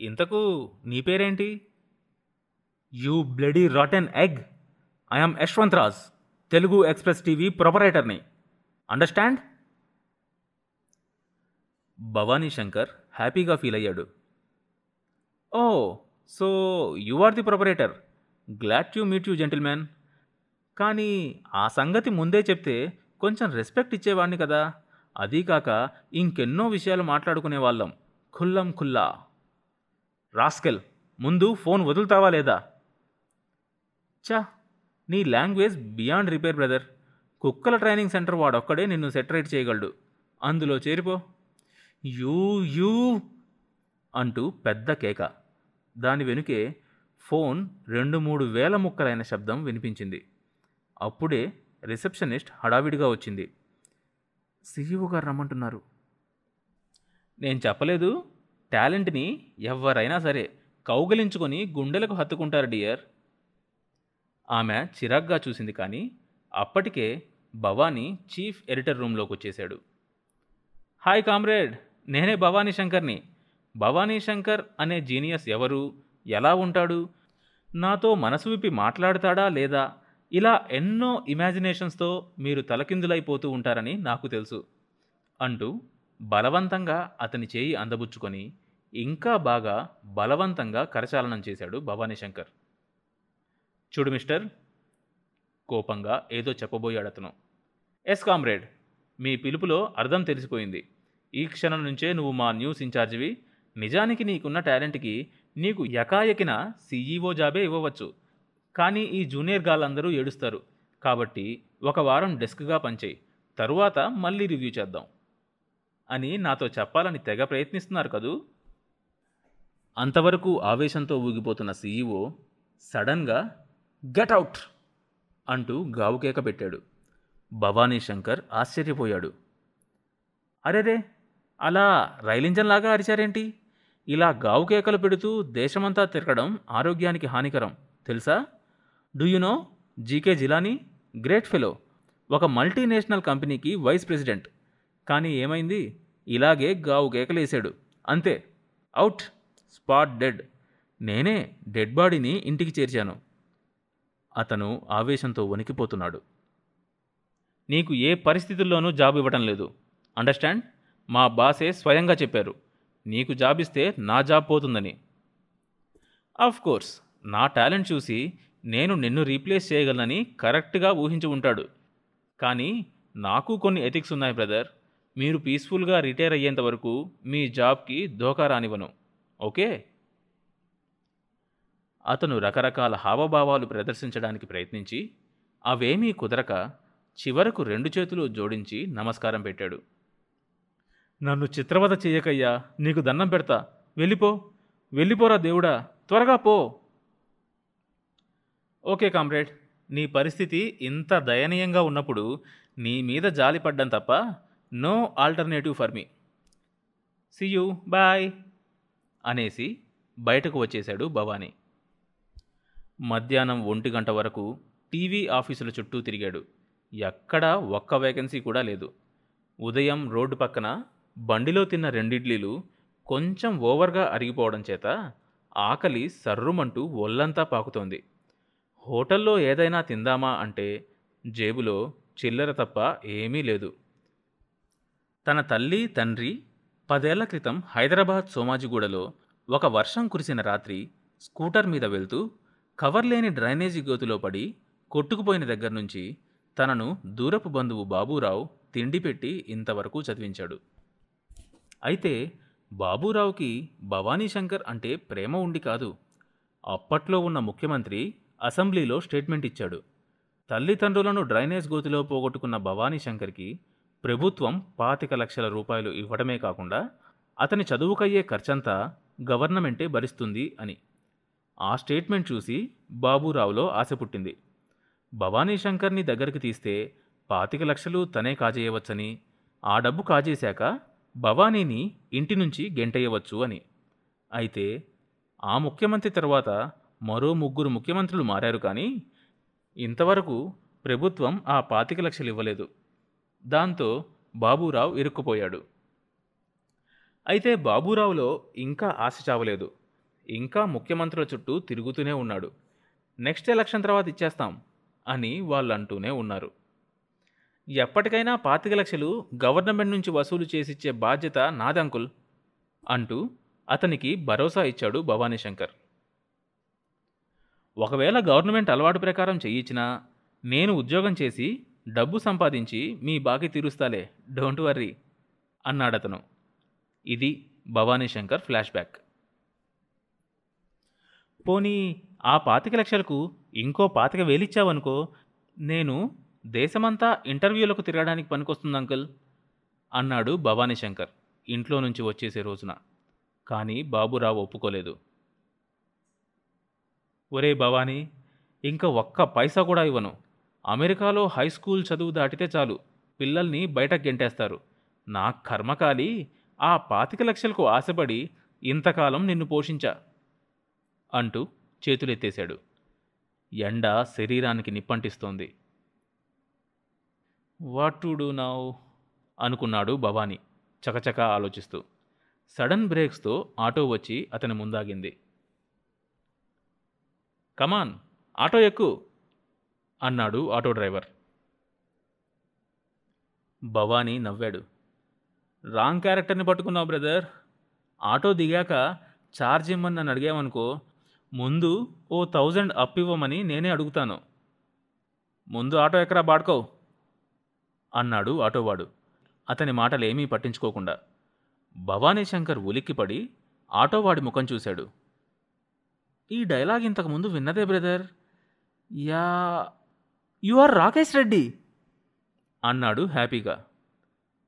ఇంతకు నీ పేరేంటి? You bloody rotten egg. I'm Yashwant Raj Telugu express TV ప్రొపరేటర్ని. Understand? Bhavani Shankar హ్యాపీగా ఫీల్ అయ్యాడు. ఓ so you are the proprietor. Glad to meet you gentleman. కానీ ఆ సంగతి ముందే చెప్తే కొంచెం రెస్పెక్ట్ ఇచ్చేవాడిని కదా. అదీ కాక ఇంకెన్నో విషయాలు మాట్లాడుకునే వాళ్ళం ఖుల్లం ఖుల్లా. రాస్కెల్ ముందు ఫోన్ వదులుతావా లేదా? చా నీ లాంగ్వేజ్ బియాండ్ రిపేర్ బ్రదర్. కుక్కల ట్రైనింగ్ సెంటర్ వాడొక్కడే నిన్ను సెటరేట్ చేయగలడు. అందులో చేరిపో. యూ యూ అంటూ పెద్ద కేక. దాని వెనుకే ఫోన్ రెండు మూడు వేల ముక్కలైన శబ్దం వినిపించింది. అప్పుడే రిసెప్షనిస్ట్ హడావిడిగా వచ్చింది. సీఈఓ గారు రమ్మంటున్నారు. నేను చెప్పలేదు. టాలెంట్ని ఎవరైనా సరే కౌగలించుకొని గుండెలకు హత్తుకుంటారు డియర్. ఆమె చిరాగ్గా చూసింది కానీ అప్పటికే భవానీ చీఫ్ ఎడిటర్ రూమ్లోకి వచ్చేశాడు. హాయ్ కామ్రేడ్ నేనే భవానీ శంకర్ని. భవానీ శంకర్ అనే జీనియస్ ఎవరు? ఎలా ఉంటాడు? నాతో మనసు విప్పి మాట్లాడతాడా లేదా? ఇలా ఎన్నో ఇమాజినేషన్స్తో మీరు తలకిందులైపోతూ ఉంటారని నాకు తెలుసు అంటూ బలవంతంగా అతని చేయి అందబుచ్చుకొని ఇంకా బాగా బలవంతంగా కరచాలనం చేశాడు భవానీ శంకర్. చూడు మిస్టర్ కోపంగా ఏదో చెప్పబోయాడు అతను. ఎస్ కామ్రేడ్ మీ పిలుపులో అర్థం తెలిసిపోయింది. ఈ క్షణం నుంచే నువ్వు మా న్యూస్ ఇన్ఛార్జివి. నిజానికి నీకున్న టాలెంట్కి నీకు ఎకాయకిన సీఈఓ జాబే ఇవ్వవచ్చు. కానీ ఈ జూనియర్ గాళ్ళందరూ ఏడుస్తారు. కాబట్టి ఒక వారం డెస్క్గా పనిచేయి. తరువాత మళ్ళీ రివ్యూ చేద్దాం. అని నాతో చెప్పాలని తెగ ప్రయత్నిస్తున్నారు కదూ? అంతవరకు ఆవేశంతో ఊగిపోతున్న సీఈఓ సడన్గా గెట్ అవుట్ అంటూ గావుకేక పెట్టాడు. భవానీ శంకర్ ఆశ్చర్యపోయాడు. అరేరే! అలా రైలింజన్లాగా అరిచారేంటి? ఇలా గావుకేకలు పెడుతూ దేశమంతా తిరగడం ఆరోగ్యానికి హానికరం తెలుసా? Do you know GK Jilani great fellow ఒక మల్టీనేషనల్ కంపెనీకి వైస్ ప్రెసిడెంట్. కానీ ఏమైంది? ఇలాగే గావు కేకలేశాడు అంతే. అవుట్. Spot dead. నేనే డెడ్ బాడీని ఇంటికి చేర్చాను. అతను ఆవేశంతో వణికిపోతున్నాడు. నీకు ఏ పరిస్థితుల్లోనూ జాబ్ ఇవ్వటం లేదు. అండర్స్టాండ్? మా బాసే స్వయంగా చెప్పారు. నీకు జాబ్ ఇస్తే నా జాబ్ పోతుందని. Of course. నా టాలెంట్ చూసి నేను నిన్ను రీప్లేస్ చేయగలనని కరెక్ట్గా ఊహించి ఉంటాడు. కానీ నాకు కొన్ని ఎథిక్స్ ఉన్నాయి బ్రదర్. మీరు పీస్ఫుల్గా రిటైర్ అయ్యేంత వరకు మీ జాబ్కి దోకా రానివ్వను. ఓకే. అతను రకరకాల హావభావాలు ప్రదర్శించడానికి ప్రయత్నించి అవేమీ కుదరక చివరకు రెండు చేతులు జోడించి నమస్కారం పెట్టాడు. నన్ను చిత్రవద చేయకయ్యా నీకు దండం పెడతా. వెళ్ళిపో వెళ్ళిపోరా దేవుడా త్వరగా పో. ఓకే కామ్రేడ్ నీ పరిస్థితి ఇంత దయనీయంగా ఉన్నప్పుడు నీ మీద జాలి పడ్డం తప్ప no alternative for me. See you boy అనేసి బయటకు వచ్చేశాడు భవానీ. మధ్యాహ్నం ఒంటి గంట వరకు టీవీ ఆఫీసుల చుట్టూ తిరిగాడు. ఎక్కడా ఒక్క వేకెన్సీ కూడా లేదు. ఉదయం రోడ్డు పక్కన బండిలో తిన్న రెండిడ్లీలు కొంచెం ఓవర్గా అరిగిపోవడం చేత ఆకలి సర్రుమంటూ ఒళ్ళంతా పాకుతోంది. హోటల్లో ఏదైనా తిందామా అంటే జేబులో చిల్లర తప్ప ఏమీ లేదు. తన తల్లి తండ్రి పదేళ్ళ క్రితం హైదరాబాద్ సోమాజిగూడలో ఒక వర్షం కురిసిన రాత్రి స్కూటర్ మీద వెళ్తూ కవర్ లేని డ్రైనేజీ గోతులో పడి కొట్టుకుపోయిన దగ్గర నుంచి తనను దూరపు బంధువు బాబూరావు తిండి పెట్టి ఇంతవరకు చదివించాడు. అయితే బాబూరావుకి భవానీ శంకర్ అంటే ప్రేమ ఉండి కాదు. అప్పట్లో ఉన్న ముఖ్యమంత్రి అసెంబ్లీలో స్టేట్మెంట్ ఇచ్చాడు. తల్లిదండ్రులను డ్రైనేజ్ గోతిలో పోగొట్టుకున్న భవానీ శంకర్కి ప్రభుత్వం పాతిక లక్షల రూపాయలు ఇవ్వడమే కాకుండా అతని చదువుకయ్యే ఖర్చంతా గవర్నమెంటే భరిస్తుంది అని. ఆ స్టేట్మెంట్ చూసి బాబూరావులో ఆశ పుట్టింది. భవానీ శంకర్ని దగ్గరికి తీస్తే పాతిక లక్షలు తనే కాజేయవచ్చని ఆ డబ్బు కాజేశాక భవానీని ఇంటి నుంచి గెంటేయవచ్చు అని. అయితే ఆ ముఖ్యమంత్రి తర్వాత మరో ముగ్గురు ముఖ్యమంత్రులు మారారు కానీ ఇంతవరకు ప్రభుత్వం ఆ పాతిక లక్షలు ఇవ్వలేదు. దాంతో బాబూరావు ఇరుక్కుపోయాడు. అయితే బాబూరావులో ఇంకా ఆశ చావలేదు. ఇంకా ముఖ్యమంత్రుల చుట్టూ తిరుగుతూనే ఉన్నాడు. నెక్స్ట్ ఎలక్షన్ తర్వాత ఇచ్చేస్తాం అని వాళ్ళు అంటూనే ఉన్నారు. ఎప్పటికైనా పాతిక లక్షలు గవర్నమెంట్ నుంచి వసూలు చేసిచ్చే బాధ్యత నాదంకుల్ అంటూ అతనికి భరోసా ఇచ్చాడు భవానీ శంకర్ ఒకవేళ గవర్నమెంట్ అలవాటు ప్రకారం చేయించినా నేను ఉద్యోగం చేసి డబ్బు సంపాదించి మీ బాకీ తీరుస్తాలే డోంట్ వర్రీ అన్నాడతను ఇది భవానీ శంకర్ ఫ్లాష్ బ్యాక్. పోనీ ఆ పాతిక లక్షలకు ఇంకో పాతిక వేలిచ్చావనుకో నేను దేశమంతా ఇంటర్వ్యూలకు తిరగడానికి పనికొస్తుంది అంకుల్ అన్నాడు భవానీ శంకర్ ఇంట్లో నుంచి వచ్చేసే రోజున. కానీ బాబురావు ఒప్పుకోలేదు. ఒరే భవానీ ఇంకా ఒక్క పైసా కూడా ఇవ్వను. అమెరికాలో హై స్కూల్ చదువు దాటితే చాలు. పిల్లల్ని బయటకు గెంటేస్తారు. నా కర్మకాలి ఆ పాతిక లక్షలకు ఆశపడి ఇంతకాలం నిన్ను పోషించా అంటూ చేతులెత్తేశాడు. ఎండ శరీరానికి నిప్పంటిస్తోంది. వాటుడు టు అనుకున్నాడు భవానీ చకచకా ఆలోచిస్తూ. సడన్ బ్రేక్స్తో ఆటో వచ్చి అతని ముందాగింది. కమాన్ ఆటో ఎక్కు. అన్నాడు ఆటో డ్రైవర్. భవానీ నవ్వాడు. రాంగ్ క్యారెక్టర్ని పట్టుకున్నావు బ్రదర్. ఆటో దిగాక ఛార్జ్ ఇమ్మని నన్ను అడిగామనుకో ముందు ఓ థౌజండ్ అప్ ఇవ్వమని నేనే అడుగుతాను. ముందు ఆటో ఎక్కడా బాడుకో? అన్నాడు ఆటోవాడు. అతని మాటలేమీ పట్టించుకోకుండా. భవానీ శంకర్ ఉలిక్కిపడి ఆటోవాడి ముఖం చూశాడు. ఈ డైలాగ్ ఇంతకుముందు విన్నదే brother. Yeah you are Rakesh Reddy అన్నాడు హ్యాపీగా.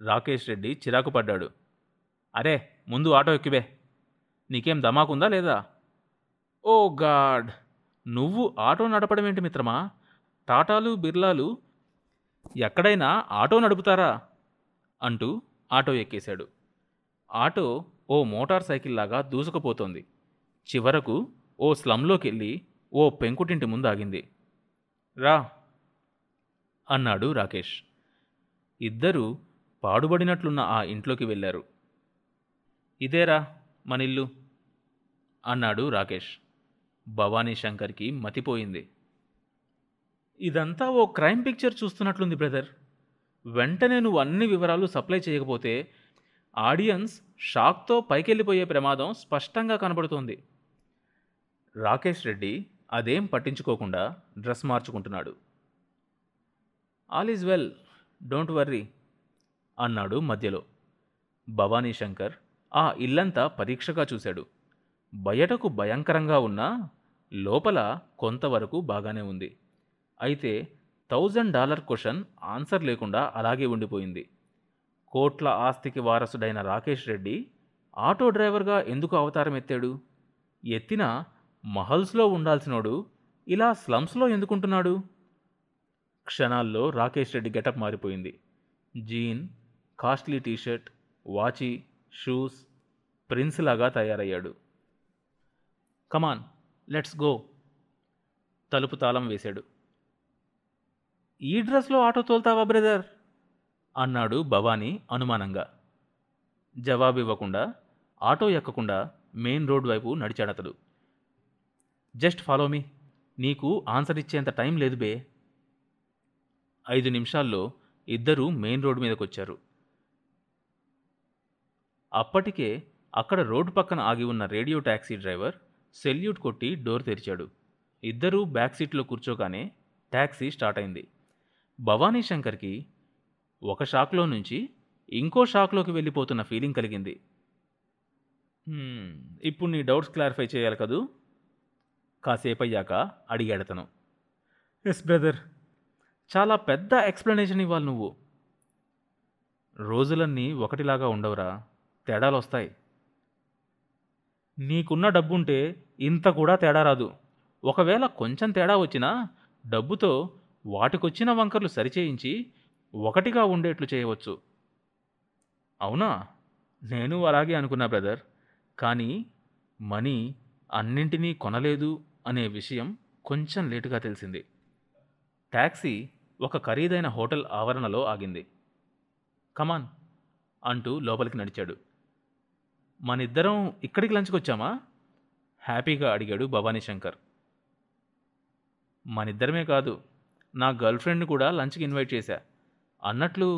రాకేష్ రెడ్డి చిరాకు పడ్డాడు. అరే ముందు ఆటో ఎక్కివే. నీకేం దమాకుందా లేదా? ఓ గాడ్! నువ్వు ఆటో నడపడం ఏంటి మిత్రమా? టాటాలు బిర్లాలు ఎక్కడైనా ఆటో నడుపుతారా? అంటూ ఆటో ఎక్కేశాడు. ఆటో ఓ మోటార్ సైకిల్ లాగా దూసుకుపోతోంది. చివరకు ఓ స్లంలోకి వెళ్ళి ఓ పెంకుటింటి ముందు ఆగింది రా అన్నాడు రాకేష్. ఇద్దరూ పాడుబడినట్లున్న ఆ ఇంట్లోకి వెళ్ళారు. ఇదేరా మనిల్లు అన్నాడు రాకేష్. భవానీ శంకర్కి మతిపోయింది. ఇదంతా ఓ క్రైమ్ పిక్చర్ చూస్తున్నట్లుంది బ్రదర్. వెంటనే నువ్వు అన్ని వివరాలు సప్లై చేయకపోతే ఆడియన్స్ షాక్తో పైకెళ్ళిపోయే ప్రమాదం స్పష్టంగా కనబడుతోంది. రాకేష్ రెడ్డి అదేం పట్టించుకోకుండా dress మార్చుకుంటున్నాడు. All is well don't worry అన్నాడు మధ్యలో. భవానీ శంకర్ ఆ ఇల్లంతా పరీక్షగా చూశాడు. బయటకు భయంకరంగా ఉన్నా లోపల కొంతవరకు బాగానే ఉంది. అయితే థౌజండ్ డాలర్ క్వశ్చన్ ఆన్సర్ లేకుండా అలాగే ఉండిపోయింది. కోట్ల ఆస్తికి వారసుడైన రాకేష్ రెడ్డి ఆటో డ్రైవర్గా ఎందుకు అవతారం ఎత్తాడు? ఎత్తిన మహల్స్లో ఉండాల్సినోడు ఇలా స్లమ్స్లో ఎందుకుంటున్నాడు? క్షణాల్లో రాకేష్ రెడ్డి గెటప్ మారిపోయింది. Jean costly t shirt watch shoes prince లాగా తయారయ్యాడు. Come on let's go. తలుపు తాళం వేశాడు. ఈ డ్రెస్లో ఆటో తోల్తావా బ్రదర్? అన్నాడు భవానీ అనుమానంగా. జవాబివ్వకుండా ఆటో ఎక్కకుండా మెయిన్ రోడ్ వైపు నడిచాడతడు. Just follow me. నీకు ఆన్సర్ ఇచ్చేంత టైం లేదు బే. ఐదు నిమిషాల్లో ఇద్దరూ మెయిన్ రోడ్ మీదకి వచ్చారు అప్పటికే అక్కడ రోడ్డు పక్కన ఆగి ఉన్న రేడియో ట్యాక్సీ డ్రైవర్ సెల్యూట్ కొట్టి డోర్ తెరిచాడు. ఇద్దరూ బ్యాక్ సీట్లో కూర్చోగానే ట్యాక్సీ స్టార్ట్ అయింది. భవానీ శంకర్కి ఒక షాక్లో నుంచి ఇంకో షాక్లోకి వెళ్ళిపోతున్న ఫీలింగ్ కలిగింది. ఇప్పుడు నీ డౌట్స్ క్లారిఫై చేయాలి కదూ? కాసేపు అయ్యాక అడిగాడతను. ఎస్ బ్రదర్ చాలా పెద్ద ఎక్స్ప్లెనేషన్ ఇవ్వాలి నువ్వు. రోజులన్నీ ఒకటిలాగా ఉండవురా. తేడాలు వస్తాయి నీకున్న డబ్బుంటే ఇంత కూడా తేడా రాదు. ఒకవేళ కొంచెం తేడా వచ్చినా డబ్బుతో వాటికొచ్చిన వంకర్లు సరిచేయించి ఒకటిగా ఉండేట్లు చేయవచ్చు. అవునా? నేను అలాగే అనుకున్నా బ్రదర్. కానీ మనీ అన్నింటినీ కొనలేదు అనే విషయం కొంచెం లేటుగా తెలిసింది. ట్యాక్సీ ఒక ఖరీదైన హోటల్ ఆవరణలో ఆగింది. కమాన్ అంటూ లోపలికి నడిచాడు. మనిద్దరం ఇక్కడికి లంచ్కి వచ్చామా? హ్యాపీగా అడిగాడు భవానీ శంకర్. మనిద్దరమే కాదు నా గర్ల్ ఫ్రెండ్ని కూడా లంచ్కి ఇన్వైట్ చేశా. అన్నట్లు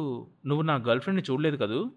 నువ్వు నా గర్ల్ఫ్రెండ్ని చూడలేదు కదూ?